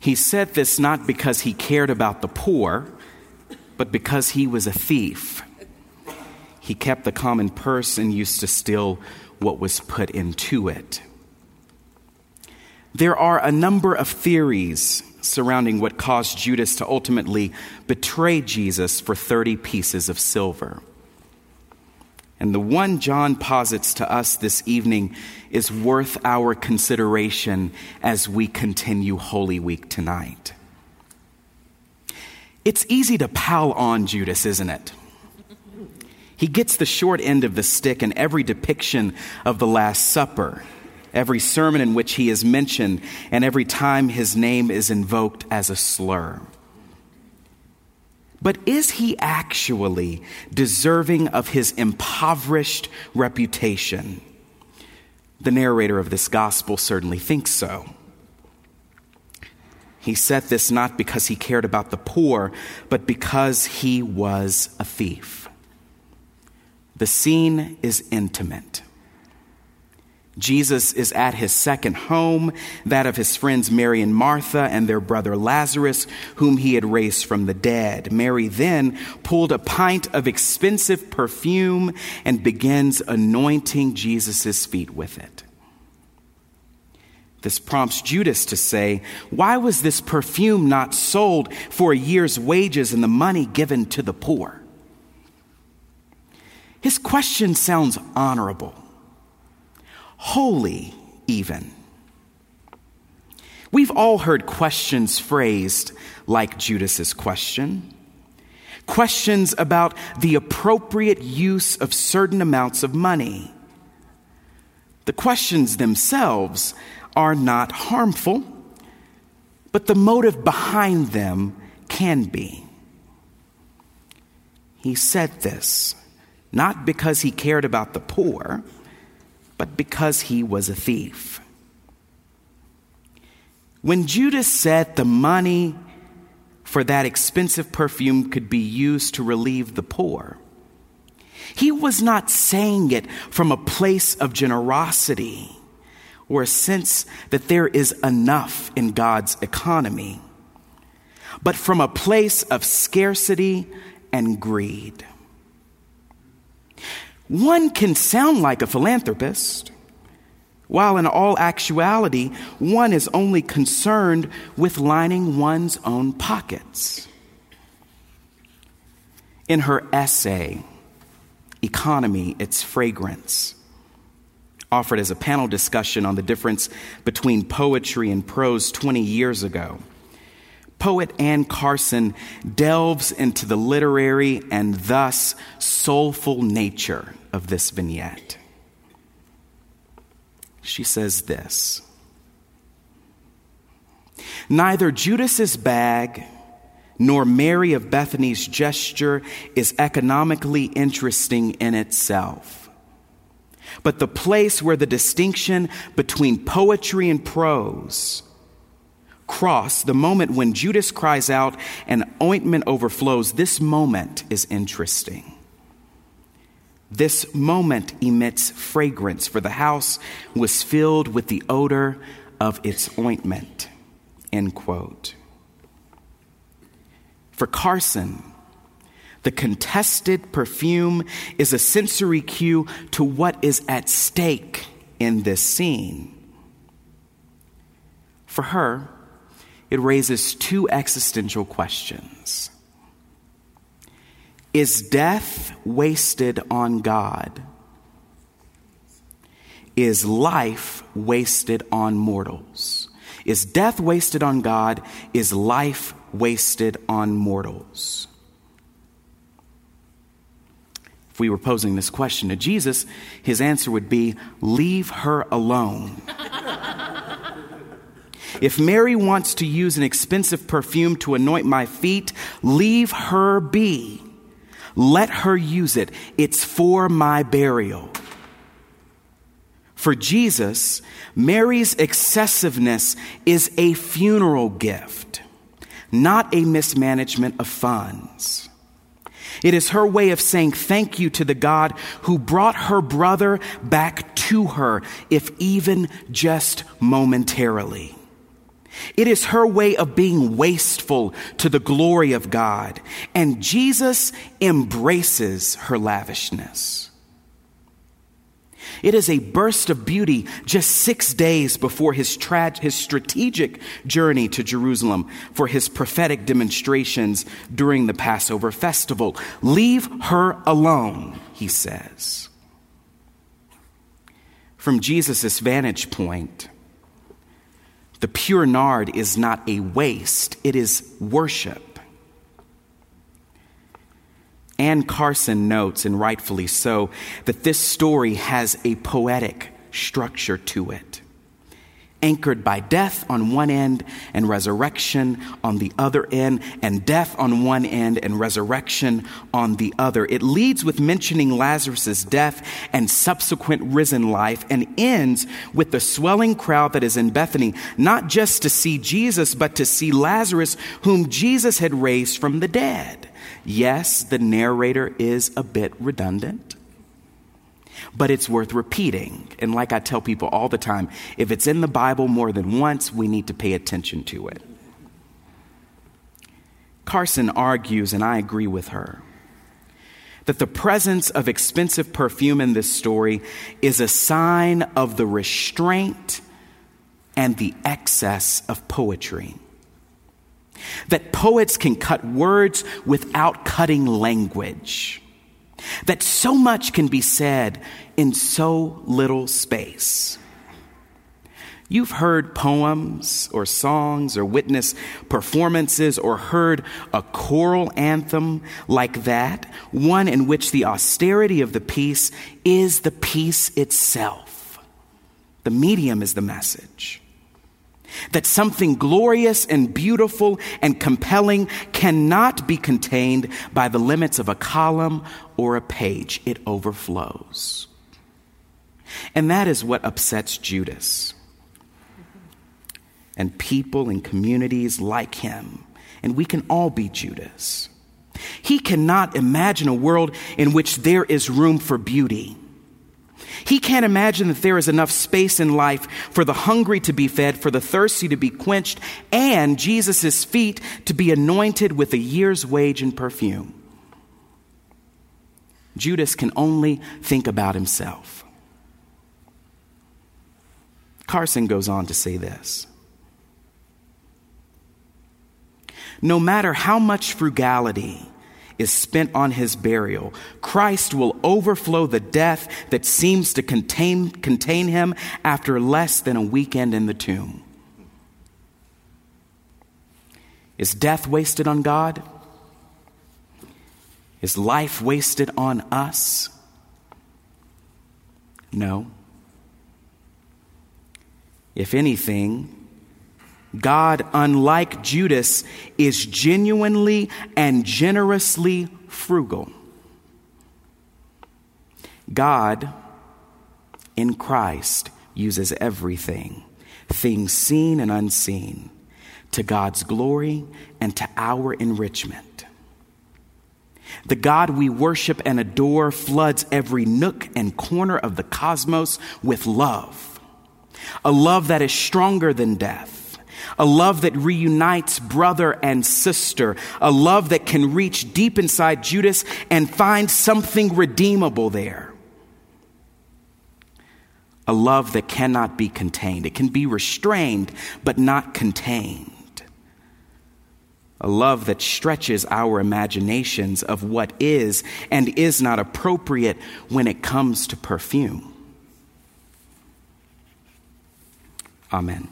He said this not because he cared about the poor, but because he was a thief. He kept the common purse and used to steal what was put into it. There are a number of theories surrounding what caused Judas to ultimately betray Jesus for 30 pieces of silver. And the one John posits to us this evening is worth our consideration as we continue Holy Week tonight. It's easy to pile on Judas, isn't it? He gets the short end of the stick in every depiction of the Last Supper, every sermon in which he is mentioned, and every time his name is invoked as a slur. But is he actually deserving of his impoverished reputation? The narrator of this gospel certainly thinks so. He said this not because he cared about the poor, but because he was a thief. The scene is intimate. Jesus is at his second home, that of his friends Mary and Martha and their brother Lazarus, whom he had raised from the dead. Mary then pulled a pint of expensive perfume and begins anointing Jesus' feet with it. This prompts Judas to say, Why was this perfume not sold for a year's wages and the money given to the poor? His question sounds honorable holy, even. We've all heard questions phrased like Judas's question. Questions about the appropriate use of certain amounts of money. The questions themselves are not harmful, but the motive behind them can be. He said this not because he cared about the poor but because he was a thief. When Judas said the money for that expensive perfume could be used to relieve the poor, he was not saying it from a place of generosity or a sense that there is enough in God's economy, but from a place of scarcity and greed. One can sound like a philanthropist, while in all actuality, one is only concerned with lining one's own pockets. In her essay, Economy, Its Fragrance, offered as a panel discussion on the difference between poetry and prose 20 years ago, Poet Anne Carson delves into the literary and thus soulful nature of this vignette. She says this Neither Judas's bag nor Mary of Bethany's gesture is economically interesting in itself. But the place where the distinction between poetry and prose cross, the moment when Judas cries out and ointment overflows, this moment is interesting. This moment emits fragrance, for the house was filled with the odor of its ointment. End quote. For Carson, the contested perfume is a sensory cue to what is at stake in this scene. For her, it raises two existential questions Is death wasted on God? Is life wasted on mortals? Is death wasted on God? Is life wasted on mortals? If we were posing this question to Jesus, his answer would be leave her alone. If Mary wants to use an expensive perfume to anoint my feet, leave her be. Let her use it. It's for my burial. For Jesus, Mary's excessiveness is a funeral gift, not a mismanagement of funds. It is her way of saying thank you to the God who brought her brother back to her, if even just momentarily. It is her way of being wasteful to the glory of God. And Jesus embraces her lavishness. It is a burst of beauty just six days before his, tra- his strategic journey to Jerusalem for his prophetic demonstrations during the Passover festival. Leave her alone, he says. From Jesus' vantage point, the pure nard is not a waste, it is worship. Anne Carson notes, and rightfully so, that this story has a poetic structure to it, anchored by death on one end and resurrection on the other end, and death on one end and resurrection on the other. It leads with mentioning Lazarus' death and subsequent risen life, and ends with the swelling crowd that is in Bethany, not just to see Jesus, but to see Lazarus, whom Jesus had raised from the dead. Yes, the narrator is a bit redundant, but it's worth repeating. And like I tell people all the time, if it's in the Bible more than once, we need to pay attention to it. Carson argues, and I agree with her, that the presence of expensive perfume in this story is a sign of the restraint and the excess of poetry. That poets can cut words without cutting language. That so much can be said in so little space. You've heard poems or songs or witnessed performances or heard a choral anthem like that, one in which the austerity of the piece is the piece itself. The medium is the message. That something glorious and beautiful and compelling cannot be contained by the limits of a column or a page. It overflows. And that is what upsets Judas and people and communities like him. And we can all be Judas. He cannot imagine a world in which there is room for beauty he can't imagine that there is enough space in life for the hungry to be fed, for the thirsty to be quenched, and Jesus' feet to be anointed with a year's wage in perfume. Judas can only think about himself. Carson goes on to say this No matter how much frugality is spent on his burial, Christ will overflow the death that seems to contain, contain him after less than a weekend in the tomb. Is death wasted on God? Is life wasted on us? No. If anything, God, unlike Judas, is genuinely and generously frugal. God, in Christ, uses everything, things seen and unseen, to God's glory and to our enrichment. The God we worship and adore floods every nook and corner of the cosmos with love, a love that is stronger than death a love that reunites brother and sister, a love that can reach deep inside Judas and find something redeemable there. A love that cannot be contained. It can be restrained, but not contained. A love that stretches our imaginations of what is and is not appropriate when it comes to perfume. Amen.